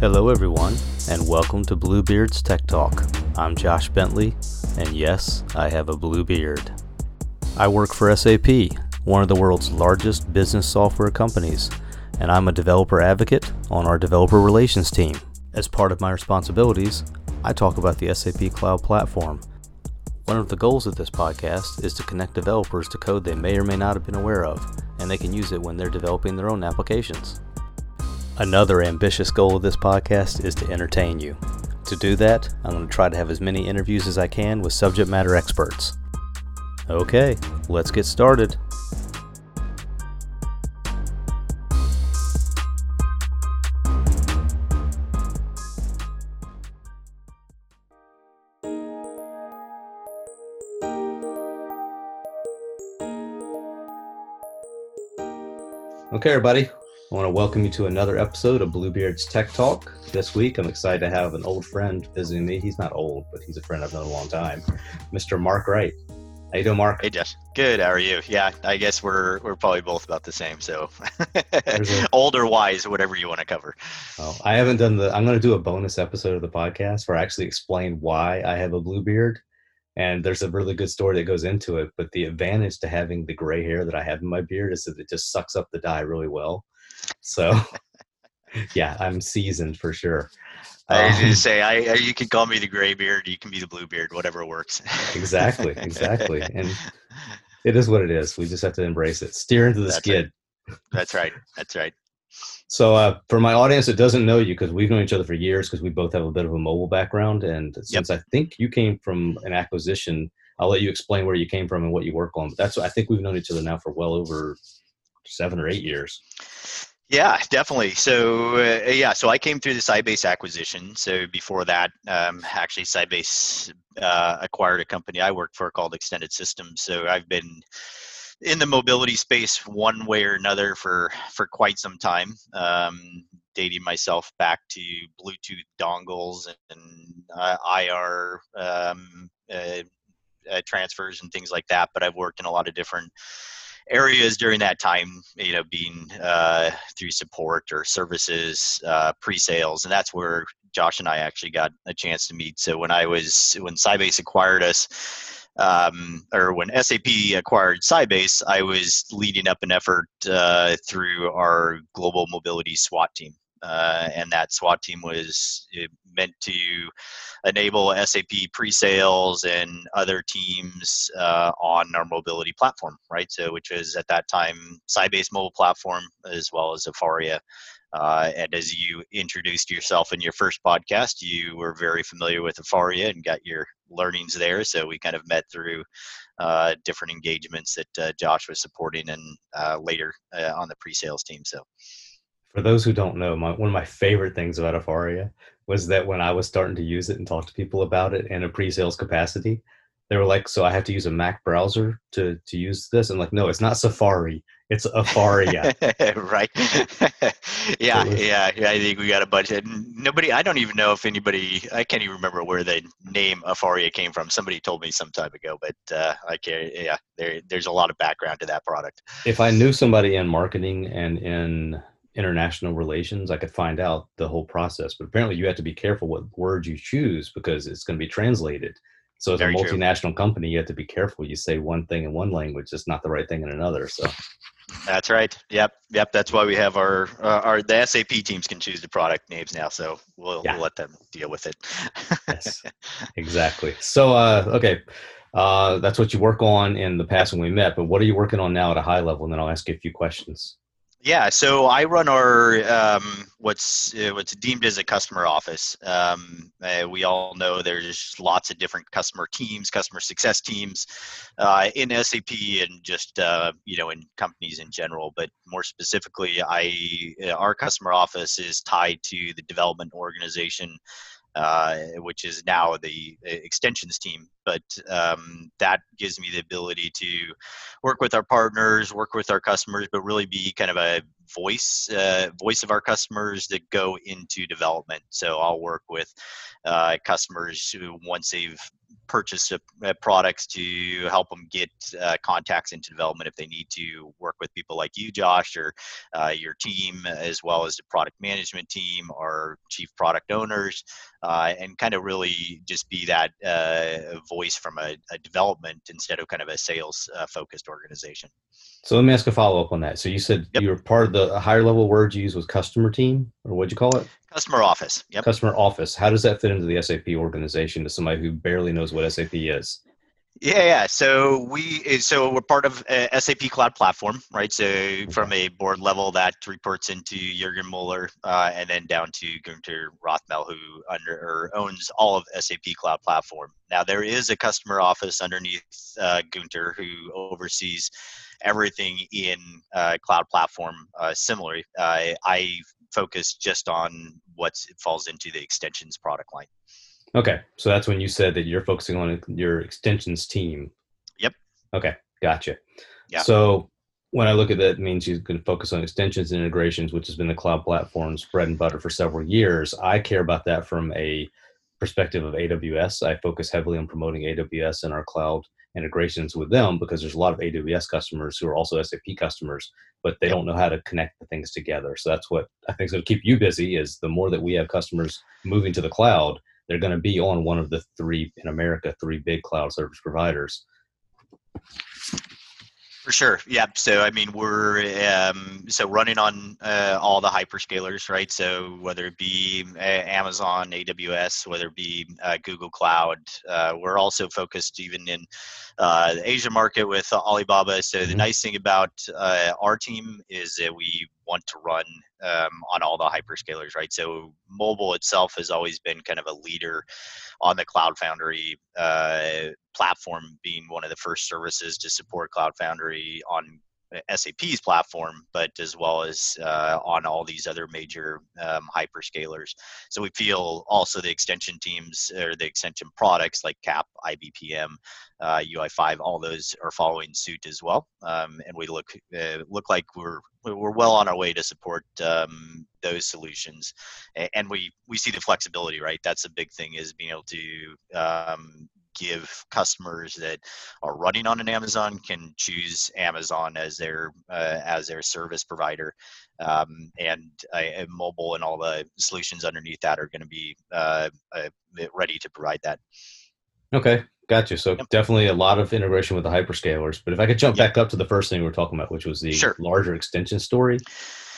Hello, everyone, and welcome to Bluebeard's Tech Talk. I'm Josh Bentley, and yes, I have a blue beard. I work for SAP, one of the world's largest business software companies, and I'm a developer advocate on our developer relations team. As part of my responsibilities, I talk about the SAP Cloud Platform. One of the goals of this podcast is to connect developers to code they may or may not have been aware of, and they can use it when they're developing their own applications. Another ambitious goal of this podcast is to entertain you. To do that, I'm going to try to have as many interviews as I can with subject matter experts. Okay, let's get started. Okay, everybody, I want to welcome you to another episode of Bluebeard's Tech Talk. This week, I'm excited to have an old friend visiting me. He's not old, but he's a friend I've known a long time, Mr. Mark Wright. How you doing, Mark? Hey, Josh. Good. How are you? Yeah, I guess we're we're probably both about the same. So, old or wise, whatever you want to cover. Oh, I haven't done the. I'm going to do a bonus episode of the podcast where I actually explain why I have a blue beard, and there's a really good story that goes into it. But the advantage to having the gray hair that I have in my beard is that it just sucks up the dye really well. So, yeah, I'm seasoned for sure. I was going to say, I, you can call me the gray beard, you can be the blue beard, whatever works. exactly, exactly, and it is what it is. We just have to embrace it. Steer into the That's skid. Right. That's right. That's right. So, uh, for my audience that doesn't know you, because we've known each other for years, because we both have a bit of a mobile background, and since yep. I think you came from an acquisition, I'll let you explain where you came from and what you work on. But that's I think we've known each other now for well over seven or eight years. Yeah, definitely. So uh, yeah, so I came through the Sybase acquisition. So before that, um, actually, Sybase uh, acquired a company I worked for called Extended Systems. So I've been in the mobility space one way or another for for quite some time. Um, dating myself back to Bluetooth dongles and uh, IR um, uh, uh, transfers and things like that. But I've worked in a lot of different areas during that time, you know, being uh, through support or services, uh, pre-sales, and that's where Josh and I actually got a chance to meet. So when I was when Sybase acquired us, um, or when SAP acquired Sybase, I was leading up an effort uh, through our global mobility SWAT team uh, and that SWAT team was uh, meant to enable SAP pre-sales and other teams uh, on our mobility platform, right? So, which was at that time Sybase mobile platform as well as Afaria. Uh, and as you introduced yourself in your first podcast, you were very familiar with Afaria and got your learnings there. So we kind of met through uh, different engagements that uh, Josh was supporting and later on the pre-sales team. So for those who don't know, my, one of my favorite things about Afaria was that when I was starting to use it and talk to people about it in a pre-sales capacity, they were like, "So I have to use a Mac browser to to use this?" And like, no, it's not Safari, it's Afaria. right? yeah, was, yeah, yeah. I think we got a bunch. Of, nobody, I don't even know if anybody. I can't even remember where the name Afaria came from. Somebody told me some time ago, but uh, I can't. Yeah, there, there's a lot of background to that product. If I knew somebody in marketing and in international relations, I could find out the whole process. But apparently, you have to be careful what words you choose because it's going to be translated. So, as Very a multinational true. company, you have to be careful. You say one thing in one language, it's not the right thing in another. So, that's right. Yep, yep. That's why we have our uh, our the SAP teams can choose the product names now. So we'll, yeah. we'll let them deal with it. yes, exactly. So, uh, okay. Uh, that's what you work on in the past when we met, but what are you working on now at a high level? And then I'll ask you a few questions. Yeah, so I run our um, what's uh, what's deemed as a customer office. Um, uh, we all know there's lots of different customer teams, customer success teams uh, in SAP, and just uh, you know in companies in general. But more specifically, I our customer office is tied to the development organization uh, which is now the uh, extensions team. But um, that gives me the ability to work with our partners, work with our customers, but really be kind of a voice uh, voice of our customers that go into development. So I'll work with uh, customers who once they've purchase uh, products to help them get uh, contacts into development if they need to work with people like you, Josh, or uh, your team, as well as the product management team or chief product owners, uh, and kind of really just be that uh, voice from a, a, development instead of kind of a sales uh, focused organization. So let me ask a follow up on that. So you said yep. you were part of the higher level word you used was customer team, or what'd you call it? Customer office. Yep. Customer office. How does that fit into the SAP organization to somebody who barely knows what SAP is? Yeah, yeah. So we eh, so we're part of uh, SAP Cloud Platform, right? So from a board level, that reports into Jürgen Muller, uh, and then down to Gunther Rothermel, who under or owns all of SAP Cloud Platform. Now there is a customer office underneath uh, Gunther who oversees everything in uh, Cloud Platform. Uh, similarly, I focus just on what falls into the extensions product line. Okay, so that's when you said that you're focusing on your extensions team. Yep. Okay, gotcha. Yeah. So when I look at that, it means you can focus on extensions and integrations, which has been the cloud platform's bread and butter for several years. I care about that from a perspective of AWS. I focus heavily on promoting AWS and our cloud integrations with them because there's a lot of AWS customers who are also SAP customers, but they don't know how to connect the things together. So that's what I think is going to keep you busy is the more that we have customers moving to the cloud, they're going to be on one of the three in America, three big cloud service providers. For sure. Yeah. So I mean, we're um, so running on uh, all the hyperscalers, right? So whether it be uh, Amazon, AWS, whether it be uh, Google Cloud, uh, we're also focused even in uh, the Asia market with Alibaba. So the mm-hmm. nice thing about uh, our team is that we want to run um, on all the hyperscalers, right? So mobile itself has always been kind of a leader on the Cloud Foundry uh, platform, being one of the first services to support Cloud Foundry on SAP's platform, but as well as uh, on all these other major um, hyperscalers. So we feel also the extension teams or the extension products like CAP, IBPM, uh, UI5, all those are following suit as well. Um, and we look uh, look like we're we're well on our way to support um, those solutions. And we we see the flexibility, right? That's a big thing is being able to um, give customers that are running on an Amazon can choose Amazon as their uh, as their service provider, um, and, uh, and, mobile and all the solutions underneath that are going to be uh, uh, ready to provide that. Okay, gotcha. So yep. definitely a lot of integration with the hyperscalers. But if I could jump yep. back up to the first thing we were talking about, which was the sure. larger extension story.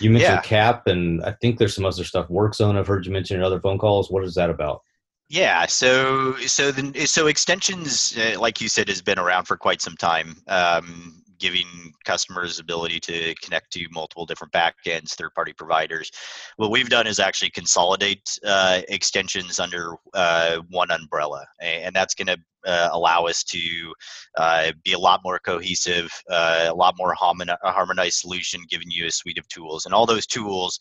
You mentioned yeah. CAP, and I think there's some other stuff. WorkZone, I've heard you mention in other phone calls. What is that about? Yeah, so so the so extensions, uh, like you said, has been around for quite some time, um, giving customers ability to connect to multiple different backends, third-party providers. What we've done is actually consolidate uh, extensions under uh, one umbrella, and that's going to uh, allow us to uh, be a lot more cohesive, uh, a lot more harmonized solution, giving you a suite of tools, and all those tools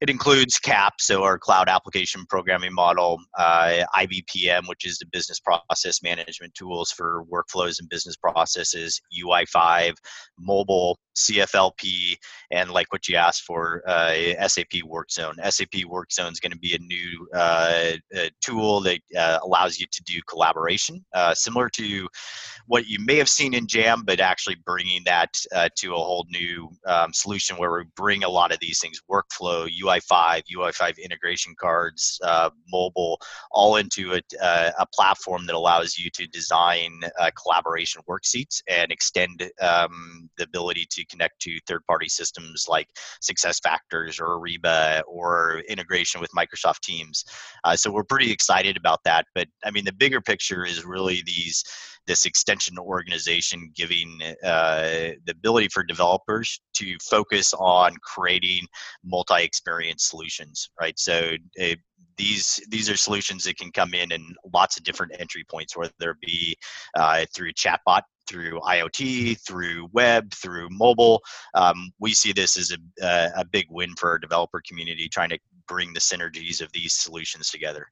it includes CAP, so our cloud application programming model, uh, IBPM, which is the business process management tools for workflows and business processes, UI5, mobile, CFLP, and like what you asked for, uh, SAP WorkZone. SAP WorkZone is going to be a new uh, a tool that uh, allows you to do collaboration, uh, similar to what you may have seen in Jam, but actually bringing that uh, to a whole new um, solution where we bring a lot of these things, workflow, UI5, UI5 integration cards, uh, mobile, all into a, a, platform that allows you to design collaboration work worksheets and extend um, the ability to connect to third party systems like SuccessFactors or Ariba or integration with Microsoft Teams. Uh, so we're pretty excited about that. But I mean, the bigger picture is really these this extension organization giving uh, the ability for developers to focus on creating multi-experience solutions right so uh, these these are solutions that can come in in lots of different entry points whether it be uh, through chatbot through IoT, through web, through mobile. Um, we see this as a, a big win for our developer community, trying to bring the synergies of these solutions together.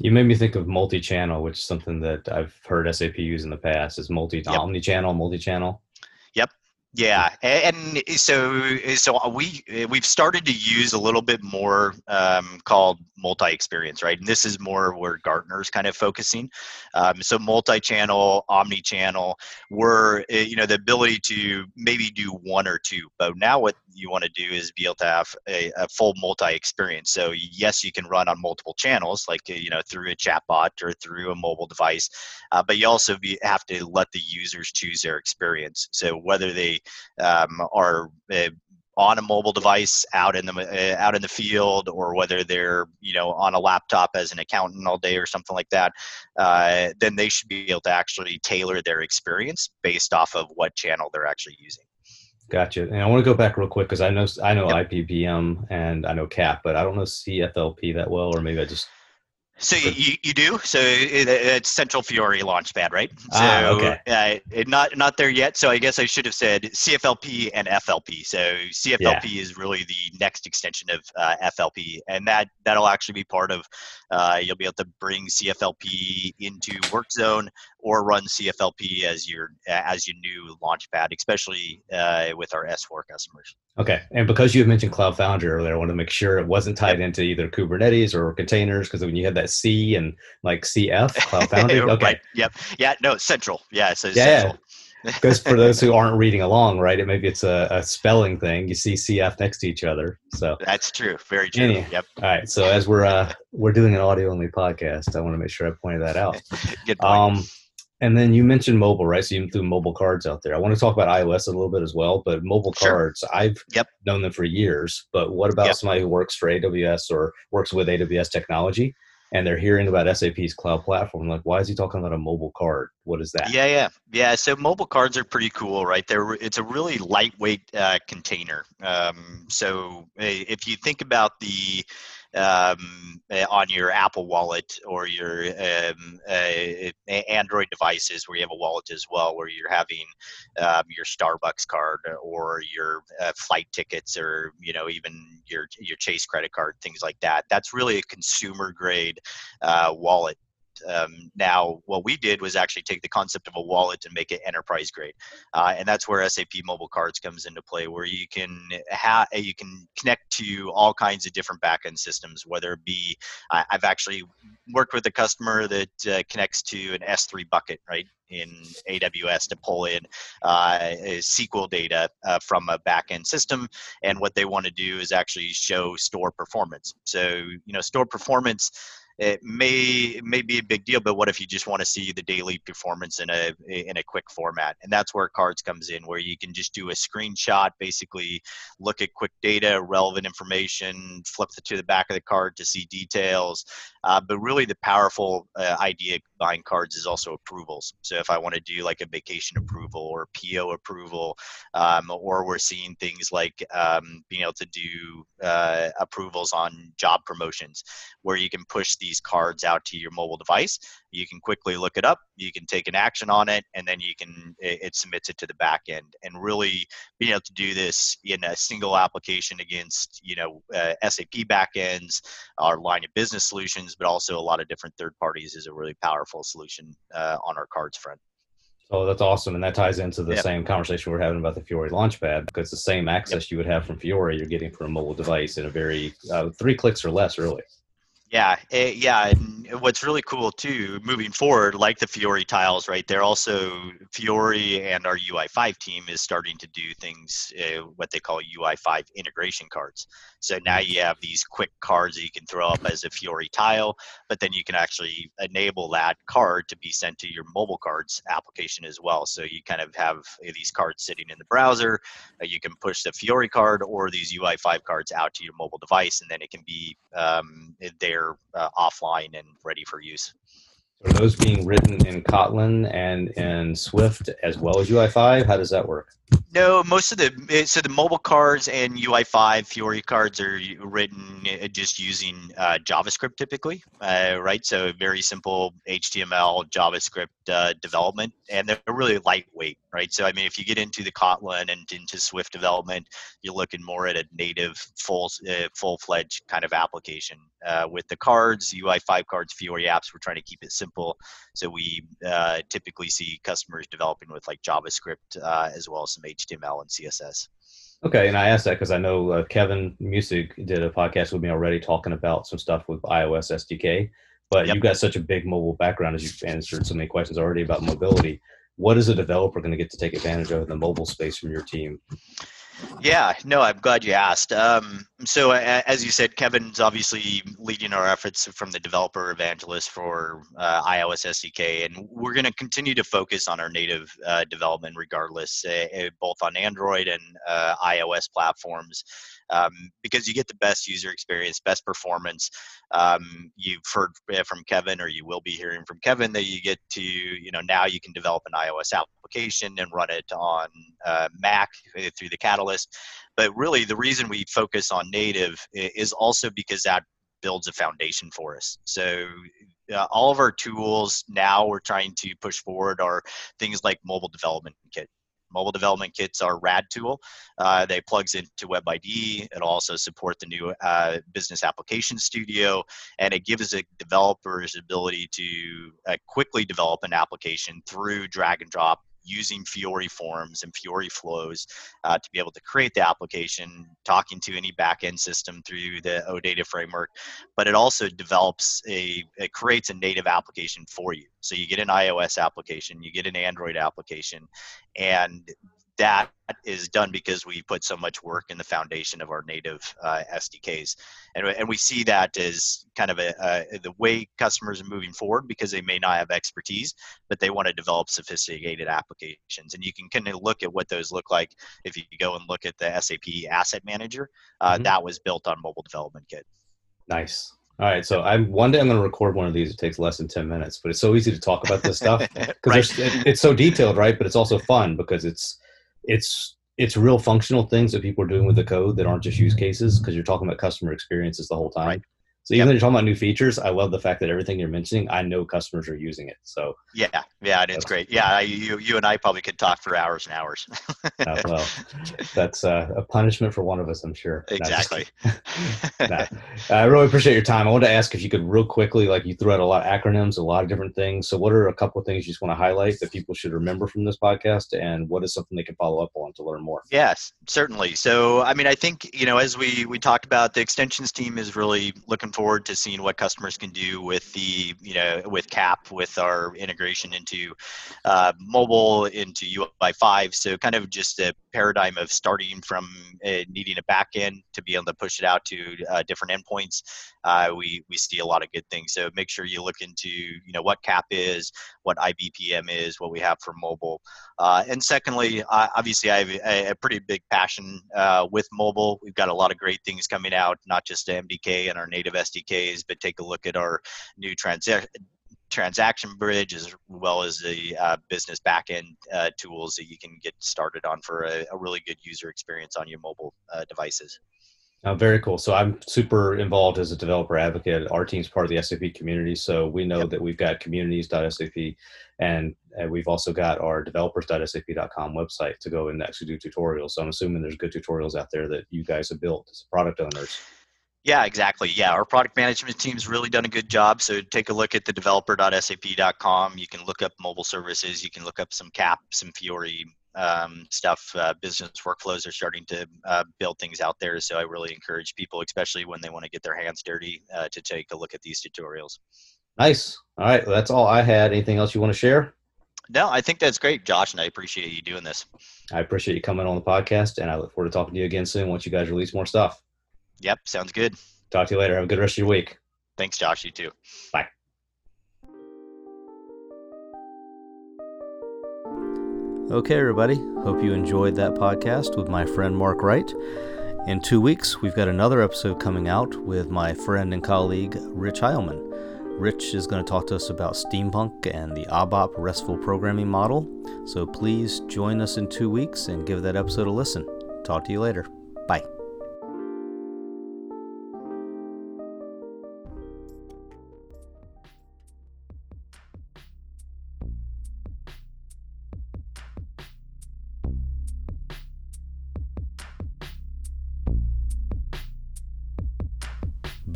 You made me think of multi-channel, which is something that I've heard SAP use in the past. Is multi yep. omni-channel, multi-channel. Yeah, and so so we we've started to use a little bit more um, called multi-experience, right? And this is more where Gartner's kind of focusing. Um, so multi-channel, omni-channel, were eh, you know the ability to maybe do one or two, but now what you want to do is be able to have a, a full multi-experience. So yes, you can run on multiple channels, like eh, you know through a chatbot or through a mobile device, uh, but you also be, have to let the users choose their experience. So whether they um, are uh, on a mobile device out in the uh, out in the field or whether they're you know on a laptop as an accountant all day or something like that uh, then they should be able to actually tailor their experience based off of what channel they're actually using Gotcha. And I want to go back real quick because I know I know yep. IBPM and I know CAP, but I don't know CFLP that well, or maybe I just so you, you do so it, it's Central Fiori Launchpad, right? So ah, okay. Uh, not not there yet. So I guess I should have said CFLP and FLP. So CFLP yeah. is really the next extension of uh, FLP, and that that'll actually be part of. Uh, you'll be able to bring CFLP into WorkZone or run CFLP as your as your new Launchpad, especially uh, with our S4 customers. Okay, and because you mentioned Cloud Foundry earlier, I want to make sure it wasn't tied into either Kubernetes or containers because when you had that C and like CF Cloud Foundry, okay, right. yep, yeah, no, Central, yeah, so yeah. Central. Because for those who aren't reading along, right, it maybe it's a, a, spelling thing. You see CF next to each other, so that's true, very true. Anyway, yep. All right, so as we're uh, we're doing an audio only podcast, I want to make sure I pointed that out. Good point. Um, and then you mentioned mobile, right? So you threw mobile cards out there. I want to talk about iOS a little bit as well, but mobile sure. cards, I've yep. known them for years. But what about yep. somebody who works for AWS or works with AWS technology and they're hearing about SAP's cloud platform? Like, why is he talking about a mobile card? What is that? Yeah, yeah, yeah. So mobile cards are pretty cool, right? They're it's a really lightweight uh, container. Um, so if you think about the um, eh, on your Apple Wallet or your um, uh, Android devices, where you have a wallet as well, where you're having um, your Starbucks card or your uh, flight tickets, or you know even your your Chase credit card, things like that. That's really a consumer grade uh, wallet um, now, what we did was actually take the concept of a wallet and make it enterprise grade, uh, and that's where SAP Mobile Cards comes into play, where you can have you can connect to all kinds of different backend systems, whether it be I've actually worked with a customer that uh, connects to an S3 bucket, right? in AWS to pull in uh, SQL data uh, from a backend system. And what they want to do is actually show store performance. So, you know, store performance it may may be a big deal but what if you just want to see the daily performance in a in a quick format? And that's where cards comes in where you can just do a screenshot basically look at quick data relevant information flip to the back of the card to see details. Uh, but really the powerful uh, idea behind cards is also approvals. So if i want to do like a vacation approval or po approval um, or we're seeing things like um, being able to do uh, approvals on job promotions where you can push the these cards out to your mobile device. You can quickly look it up, you can take an action on it, and then you can it, it submits it to the back end. And really being able to do this in a single application against you know uh, SAP backends, our line of business solutions, but also a lot of different third parties is a really powerful solution uh, on our cards front. Oh, that's awesome. And that ties into the yep. same conversation we are having about the Fiori Launchpad because the same access yep. you would have from Fiori, you're getting from a mobile device in a very uh, three clicks or less, really. Yeah, it, eh, yeah. And what's really cool too, moving forward, like the Fiori tiles, right? They're also Fiori and our UI5 team is starting to do things uh, what they call UI5 integration cards. So now you have these quick cards that you can throw up as a Fiori tile, but then you can actually enable that card to be sent to your mobile cards application as well. So you kind of have these cards sitting in the browser. Uh, you can push the Fiori card or these UI5 cards out to your mobile device, and then it can be um, there uh, offline and ready for use. Are those being written in Kotlin and in Swift as well as UI5? How does that work? No, most of the eh, so the mobile cards and UI5 Fiori cards are written eh, just using uh, JavaScript typically, uh, right? So very simple HTML JavaScript uh, development, and they're really lightweight, right? So I mean, if you get into the Kotlin and into Swift development, you're looking more at a native full uh, full fledged kind of application. Uh, with the cards, UI5 cards, Fiori apps, we're trying to keep it simple. So we uh, typically see customers developing with like JavaScript as well as some HTML and CSS. Okay, and I asked that because I know uh, Kevin Muessig did a podcast with me already talking about some stuff with iOS SDK. But yep. you've got such a big mobile background as you've answered so many questions already about mobility. What is a developer going to get to take advantage of in the mobile space from your team? Yeah, no, I'm glad you asked. Um, so, uh, as you said, Kevin's obviously leading our efforts from the developer evangelist for uh, iOS SDK, and we're going to continue to focus on our native uh, development regardless, uh, both on Android and uh, iOS platforms um, because you get the best user experience, best performance. Um, you've heard from Kevin, or you will be hearing from Kevin, that you get to, you know, now you can develop an iOS application and run it on uh, Mac uh, through the Catalyst. But really, the reason we focus on native is also because that builds a foundation for us. So uh, all of our tools now we're trying to push forward are things like mobile development kit mobile development kit's our rad tool uh, that plugs into Web IDE. It'll also support the new uh, business application studio, and it gives a developer's ability to uh, quickly develop an application through drag and drop using Fiori forms and Fiori flows uh, to be able to create the application, talking to any backend system through the OData framework. But it also develops a, it creates a native application for you. So you get an iOS application, you get an Android application, and that is done because we put so much work in the foundation of our native uh, SDKs, and and we see that as kind of a, a, the way customers are moving forward because they may not have expertise, but they want to develop sophisticated applications, and you can kind of look at what those look like if you go and look at the SAP Asset Manager. Uh, mm-hmm. That was built on Mobile Development Kit. Nice. All right, so I'm one day I'm going to record one of these. It takes less than ten minutes, but it's so easy to talk about this stuff because right. it, it's so detailed, right? But it's also fun because it's it's it's real functional things that people are doing with the code that aren't just use cases because you're talking about customer experiences the whole time. Right. So even yep. though you're talking about new features, I love the fact that everything you're mentioning, I know customers are using it. So yeah, yeah, it's great. Yeah, you you and I probably could talk for hours and hours. uh, well, that's uh, a punishment for one of us, I'm sure. Exactly. nah, I really appreciate your time. I wanted to ask if you could real quickly, like you threw out a lot of acronyms, a lot of different things. So what are a couple of things you just want to highlight that people should remember from this podcast, and what is something they can follow up on to learn more? Yes, certainly. So I mean, I think you know, as we we talked about, the extensions team is really looking forward to seeing what customers can do with the you know with cap with our integration into uh, mobile into ui5 so kind of just a paradigm of starting from uh, needing a backend to be able to push it out to uh, different endpoints. Uh, we we see a lot of good things. So make sure you look into you know what cap is what ibpm is what we have for mobile. Uh, and secondly obviously i have a, a pretty big passion uh, with mobile. We've got a lot of great things coming out not just mdk and our native sdk ways, but take a look at our new transaction transaction bridge as well as the uh, business backend uh, tools that you can get started on for a, a really good user experience on your mobile uh, devices. Oh, very cool. So I'm super involved as a developer advocate. Our team's part of the SAP community, so we know yep. that we've got communities.sap, and, and we've also got our developers.sap.com website to go and actually do tutorials. So I'm assuming there's good tutorials out there that you guys have built as product owners. Yeah, exactly. Yeah, our product management team's really done a good job. So take a look at the developer.sap.com. You can look up mobile services. You can look up some CAP, some Fiori um, stuff. Uh, business workflows are starting to uh, build things out there. So I really encourage people, especially when they want to get their hands dirty, uh, to take a look at these tutorials. Nice. All right. Well, that's all I had. Anything else you want to share? No, I think that's great, Josh, and I appreciate you doing this. I appreciate you coming on the podcast, and I look forward to talking to you again soon once you guys release more stuff. Yep, sounds good. Talk to you later. Have a good rest of your week. Thanks, Josh. You too. Bye. Okay, everybody. Hope you enjoyed that podcast with my friend Mark Wright. In two weeks, we've got another episode coming out with my friend and colleague Rich Heilman. Rich is going to talk to us about steampunk and the ABAP RESTful programming model. So please join us in two weeks and give that episode a listen. Talk to you later. Bye.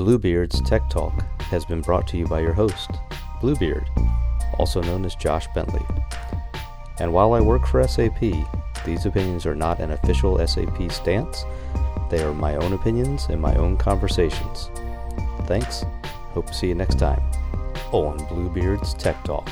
Bluebeard's Tech Talk has been brought to you by your host, Bluebeard, also known as Josh Bentley. And while I work for SAP, These opinions are not an official SAP stance. They are my own opinions and my own conversations. Thanks. Hope to see you next time on Bluebeard's Tech Talk.